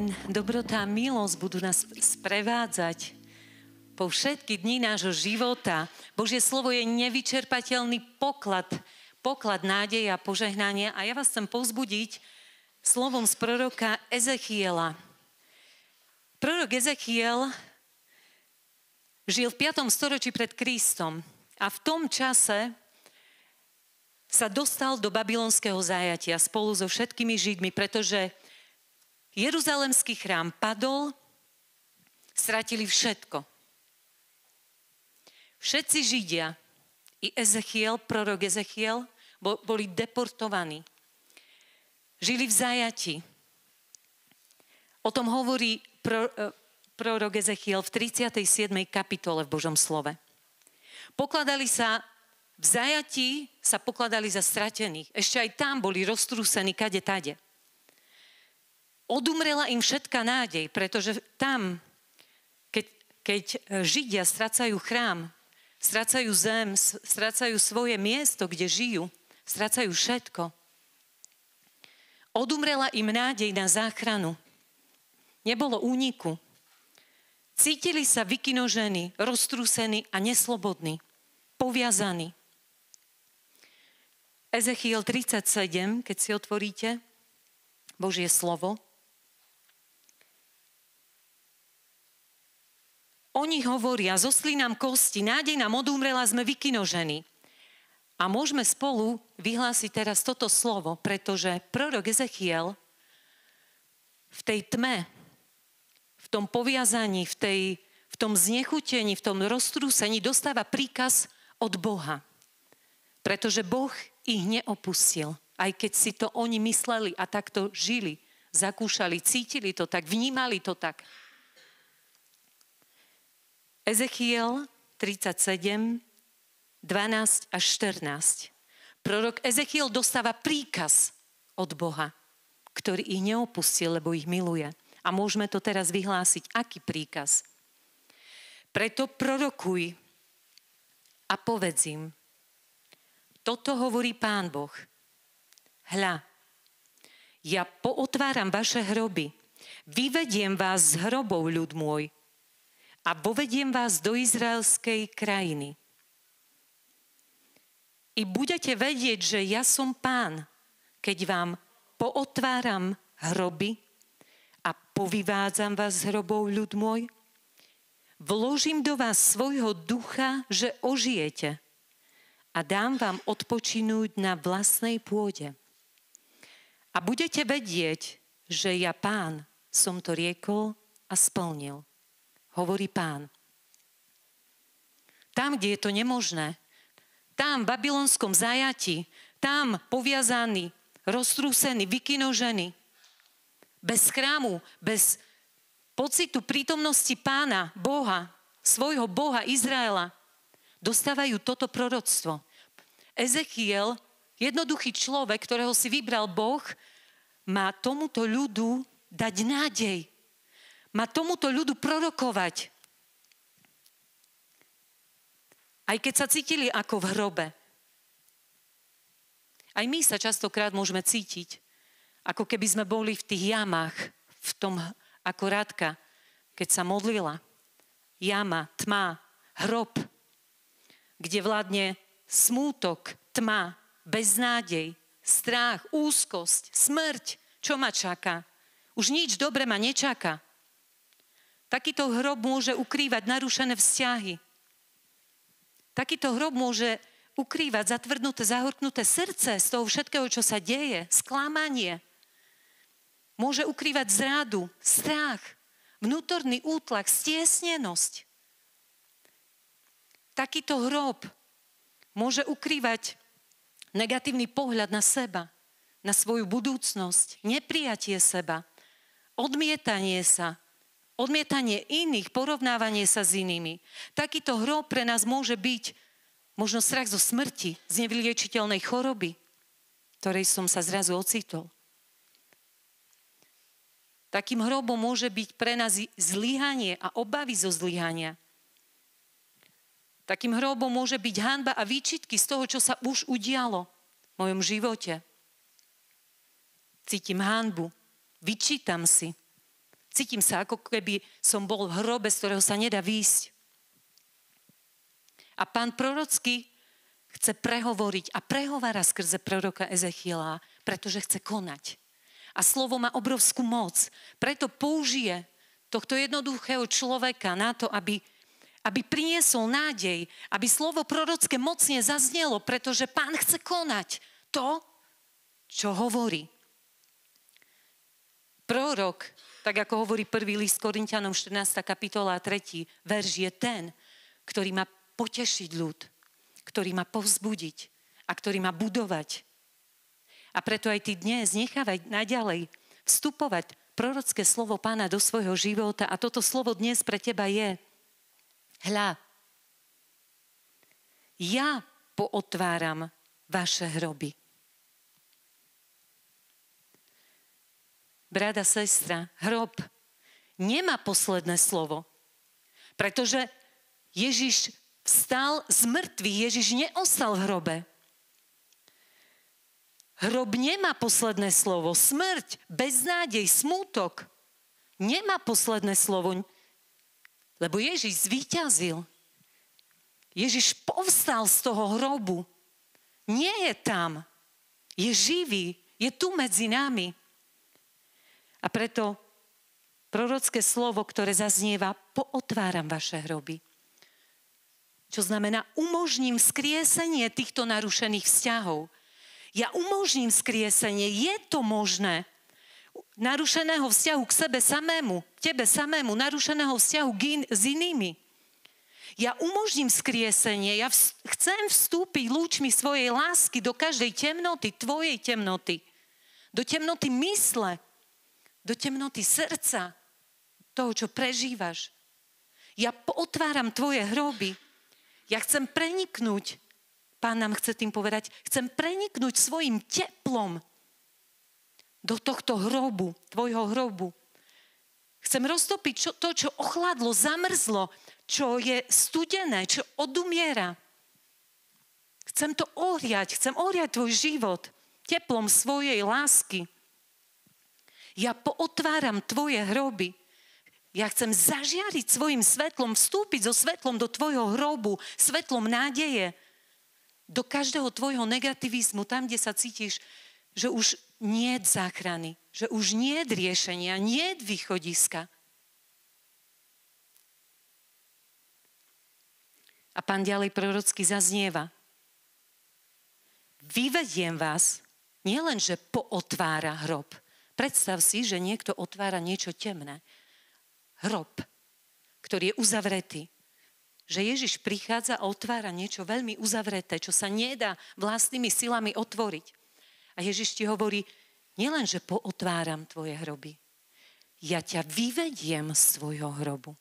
Amen. Dobrota a milosť budú nás sprevádzať po všetky dni nášho života. Božie slovo je nevyčerpateľný poklad, poklad nádeje a požehnania. A ja vás chcem povzbudiť slovom z proroka Ezechiela. Prorok Ezechiel žil v 5. storočí pred Kristom a v tom čase sa dostal do babylonského zajatia spolu so všetkými Židmi, pretože Jeruzalemský chrám padol, stratili všetko. Všetci Židia, i Ezechiel, prorok Ezechiel, boli deportovaní. Žili v zajati. O tom hovorí e, prorok Ezechiel v 37. kapitole v Božom slove. Pokladali sa v zajati sa pokladali za stratených. Ešte aj tam boli roztrúsení kade tade odumrela im všetká nádej, pretože tam, keď, keď Židia stracajú chrám, stracajú zem, stracajú svoje miesto, kde žijú, stracajú všetko. Odumrela im nádej na záchranu. Nebolo úniku. Cítili sa vykinožení, roztrúsení a neslobodní, poviazaní. Ezechiel 37, keď si otvoríte Božie slovo, Oni hovoria, zosli nám kosti, nádej nám odúmrela, sme vykinožení. A môžeme spolu vyhlásiť teraz toto slovo, pretože prorok Ezechiel v tej tme, v tom poviazaní, v, tej, v tom znechutení, v tom roztrúsení dostáva príkaz od Boha. Pretože Boh ich neopustil, aj keď si to oni mysleli a takto žili, zakúšali, cítili to tak, vnímali to tak. Ezechiel 37, 12 až 14. Prorok Ezechiel dostáva príkaz od Boha, ktorý ich neopustil, lebo ich miluje. A môžeme to teraz vyhlásiť. Aký príkaz? Preto prorokuj a povedz im, toto hovorí Pán Boh. Hľa, ja pootváram vaše hroby, vyvediem vás z hrobov, ľud môj, a povediem vás do izraelskej krajiny. I budete vedieť, že ja som pán, keď vám pootváram hroby a povyvádzam vás z hrobov, ľud môj. Vložím do vás svojho ducha, že ožijete a dám vám odpočinúť na vlastnej pôde. A budete vedieť, že ja pán som to riekol a splnil hovorí pán. Tam, kde je to nemožné, tam v babylonskom zajati, tam poviazaný, roztrúsený, vykinožený, bez chrámu, bez pocitu prítomnosti pána, Boha, svojho Boha Izraela, dostávajú toto proroctvo. Ezechiel, jednoduchý človek, ktorého si vybral Boh, má tomuto ľudu dať nádej má tomuto ľudu prorokovať. Aj keď sa cítili ako v hrobe. Aj my sa častokrát môžeme cítiť, ako keby sme boli v tých jamách, v tom ako Radka, keď sa modlila. Jama, tma, hrob, kde vládne smútok, tma, beznádej, strach, úzkosť, smrť. Čo ma čaká? Už nič dobre ma nečaká. Takýto hrob môže ukrývať narušené vzťahy. Takýto hrob môže ukrývať zatvrdnuté, zahorknuté srdce z toho všetkého, čo sa deje, sklamanie. Môže ukrývať zradu, strach, vnútorný útlak, stiesnenosť. Takýto hrob môže ukrývať negatívny pohľad na seba, na svoju budúcnosť, neprijatie seba, odmietanie sa, odmietanie iných, porovnávanie sa s inými. Takýto hrob pre nás môže byť možno strach zo smrti, z nevyliečiteľnej choroby, ktorej som sa zrazu ocitol. Takým hrobom môže byť pre nás zlyhanie a obavy zo zlyhania. Takým hrobom môže byť hanba a výčitky z toho, čo sa už udialo v mojom živote. Cítim hanbu, vyčítam si, Cítim sa, ako keby som bol v hrobe, z ktorého sa nedá výjsť. A pán prorocky chce prehovoriť a prehovára skrze proroka Ezechiela, pretože chce konať. A slovo má obrovskú moc. Preto použije tohto jednoduchého človeka na to, aby, aby priniesol nádej, aby slovo prorocké mocne zaznelo, pretože pán chce konať to, čo hovorí. Prorok, tak ako hovorí prvý list Korintianom 14. kapitola 3. verš je ten, ktorý má potešiť ľud, ktorý má povzbudiť a ktorý má budovať. A preto aj ty dnes nechávaj naďalej vstupovať prorocké slovo pána do svojho života a toto slovo dnes pre teba je hľa, ja pootváram vaše hroby. Brada, sestra, hrob nemá posledné slovo. Pretože Ježiš vstal z mŕtvych, Ježiš neostal v hrobe. Hrob nemá posledné slovo. Smrť, beznádej, smútok nemá posledné slovo, lebo Ježiš zvíťazil. Ježiš povstal z toho hrobu. Nie je tam. Je živý. Je tu medzi nami. A preto prorocké slovo, ktoré zaznieva, pootváram vaše hroby. Čo znamená, umožním skriesenie týchto narušených vzťahov. Ja umožním skriesenie, je to možné. Narušeného vzťahu k sebe samému, tebe samému, narušeného vzťahu in, s inými. Ja umožním skriesenie, ja vst- chcem vstúpiť lúčmi svojej lásky do každej temnoty, tvojej temnoty, do temnoty mysle, do temnoty srdca, toho, čo prežívaš. Ja otváram tvoje hroby. Ja chcem preniknúť, pán nám chce tým povedať, chcem preniknúť svojim teplom do tohto hrobu, tvojho hrobu. Chcem roztopiť čo, to, čo ochladlo, zamrzlo, čo je studené, čo odumiera. Chcem to ohriať, chcem ohriať tvoj život teplom svojej lásky. Ja pootváram tvoje hroby. Ja chcem zažiariť svojim svetlom, vstúpiť so svetlom do tvojho hrobu, svetlom nádeje, do každého tvojho negativizmu, tam, kde sa cítiš, že už nie je záchrany, že už nie je riešenia, nie je východiska. A pán ďalej prorocky zaznieva. Vyvediem vás, nielen, že pootvára hrob, Predstav si, že niekto otvára niečo temné. Hrob, ktorý je uzavretý. Že Ježiš prichádza a otvára niečo veľmi uzavreté, čo sa nedá vlastnými silami otvoriť. A Ježiš ti hovorí, nielen, že pootváram tvoje hroby, ja ťa vyvediem z tvojho hrobu.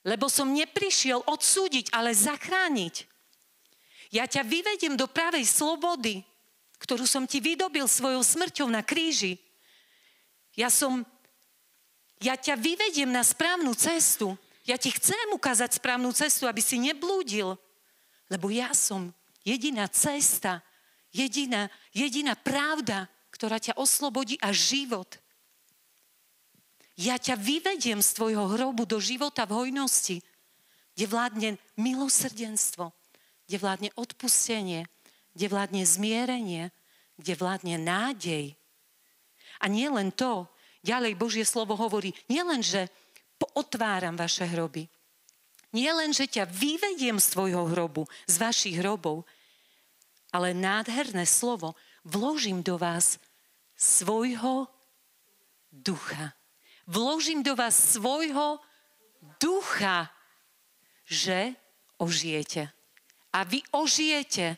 Lebo som neprišiel odsúdiť, ale zachrániť. Ja ťa vyvediem do pravej slobody, ktorú som ti vydobil svojou smrťou na kríži. Ja som, ja ťa vyvediem na správnu cestu. Ja ti chcem ukázať správnu cestu, aby si neblúdil. Lebo ja som jediná cesta, jediná, jediná pravda, ktorá ťa oslobodí a život. Ja ťa vyvediem z tvojho hrobu do života v hojnosti, kde vládne milosrdenstvo, kde vládne odpustenie, kde vládne zmierenie, kde vládne nádej, a nie len to, ďalej Božie slovo hovorí, nie len, že otváram vaše hroby, nie len, že ťa vyvediem z tvojho hrobu, z vašich hrobov, ale nádherné slovo, vložím do vás svojho ducha. Vložím do vás svojho ducha, že ožijete. A vy ožijete.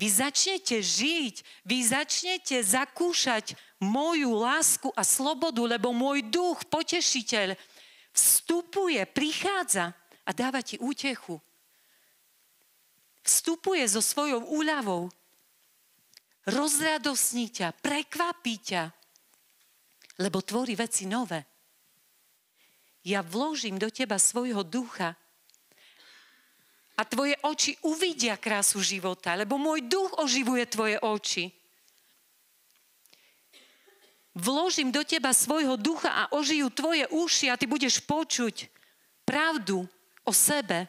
Vy začnete žiť, vy začnete zakúšať moju lásku a slobodu, lebo môj duch, potešiteľ, vstupuje, prichádza a dáva ti útechu. Vstupuje so svojou úľavou. Rozradosní ťa, prekvapí ťa, lebo tvorí veci nové. Ja vložím do teba svojho ducha a tvoje oči uvidia krásu života, lebo môj duch oživuje tvoje oči. Vložím do teba svojho ducha a ožijú tvoje uši a ty budeš počuť pravdu o sebe,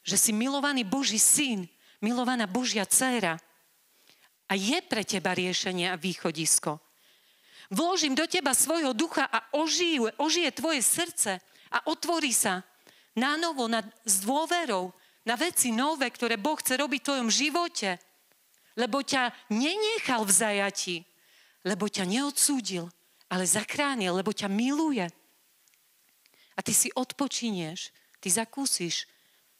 že si milovaný Boží syn, milovaná Božia dcéra. A je pre teba riešenie a východisko. Vložím do teba svojho ducha a ožije, ožije tvoje srdce a otvorí sa na novo, na, s dôverou, na veci nové, ktoré Boh chce robiť v tvojom živote. Lebo ťa nenechal v zajati, lebo ťa neodsúdil, ale zachránil, lebo ťa miluje. A ty si odpočinieš, ty zakúsiš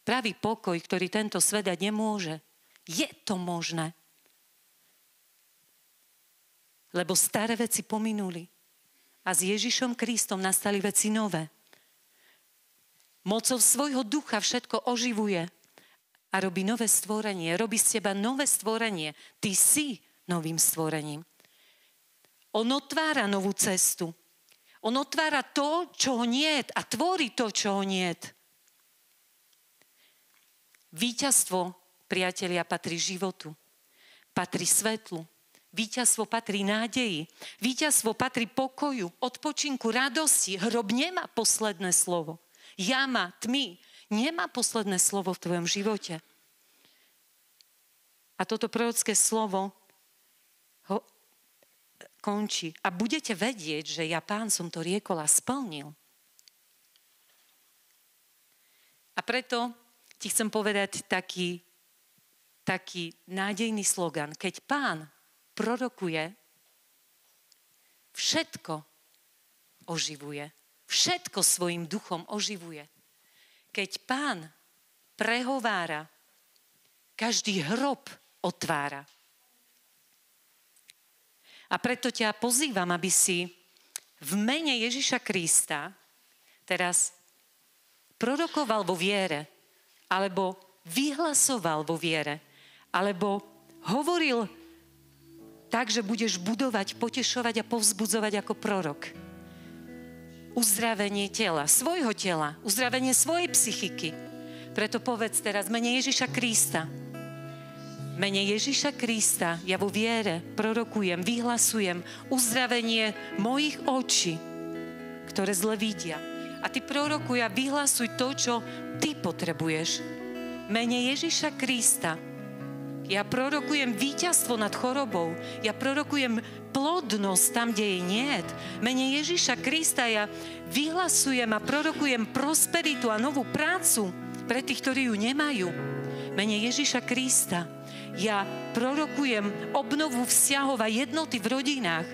pravý pokoj, ktorý tento svet dať nemôže. Je to možné. Lebo staré veci pominuli a s Ježišom Kristom nastali veci nové. Mocou svojho ducha všetko oživuje a robí nové stvorenie. Robí z teba nové stvorenie. Ty si novým stvorením. On otvára novú cestu. On otvára to, čo ho niet a tvorí to, čo ho niet. Výťazstvo, priatelia, patrí životu. Patrí svetlu. Výťazstvo patrí nádeji. Výťazstvo patrí pokoju, odpočinku, radosti. Hrob nemá posledné slovo. Jama, tmy, nemá posledné slovo v tvojom živote. A toto prorocké slovo ho končí. A budete vedieť, že ja pán som to riekol a splnil. A preto ti chcem povedať taký, taký nádejný slogan. Keď pán prorokuje, všetko oživuje. Všetko svojim duchom oživuje. Keď pán prehovára, každý hrob otvára. A preto ťa pozývam, aby si v mene Ježiša Krista teraz prorokoval vo viere, alebo vyhlasoval vo viere, alebo hovoril tak, že budeš budovať, potešovať a povzbudzovať ako prorok. Uzdravenie tela, svojho tela, uzdravenie svojej psychiky. Preto povedz teraz mene Ježiša Krista, mene Ježiša Krista ja vo viere prorokujem, vyhlasujem uzdravenie mojich očí, ktoré zle vidia. A ty prorokuj a vyhlasuj to, čo ty potrebuješ. Mene Ježiša Krista ja prorokujem víťazstvo nad chorobou. Ja prorokujem plodnosť tam, kde jej niet. Mene Ježiša Krista ja vyhlasujem a prorokujem prosperitu a novú prácu pre tých, ktorí ju nemajú. Mene Ježiša Krista ja prorokujem obnovu vzťahov a jednoty v rodinách.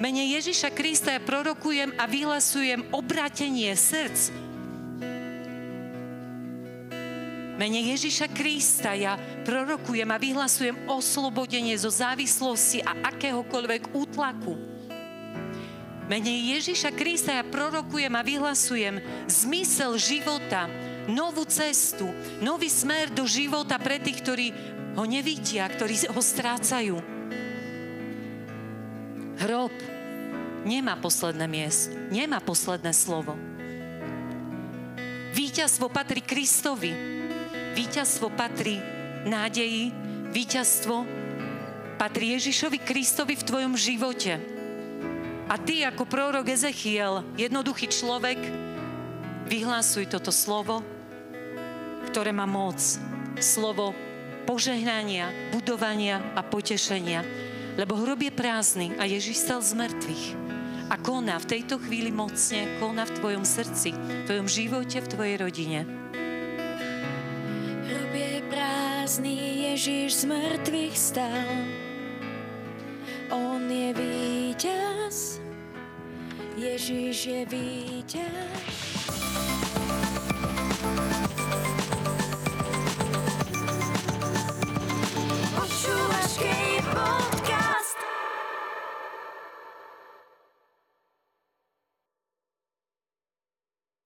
Mene Ježiša Krista ja prorokujem a vyhlasujem obratenie srdc. Mene Ježiša Krista ja prorokujem a vyhlasujem oslobodenie zo závislosti a akéhokoľvek útlaku. Mene Ježiša Krista ja prorokujem a vyhlasujem zmysel života, novú cestu, nový smer do života pre tých, ktorí ho nevidia, ktorí ho strácajú. Hrob nemá posledné miesto, nemá posledné slovo. Výťazstvo patrí Kristovi. Výťazstvo patrí nádeji. Výťazstvo patrí Ježišovi Kristovi v tvojom živote. A ty ako prorok Ezechiel, jednoduchý človek, vyhlásuj toto slovo, ktoré má moc. Slovo požehnania, budovania a potešenia. Lebo hrob je prázdny a Ježiš stal z mŕtvych. A koná v tejto chvíli mocne, koná v tvojom srdci, v tvojom živote, v tvojej rodine. Prázdny, Ježiš z mŕtvych stal. On je víťaz, Ježiš je víťaz.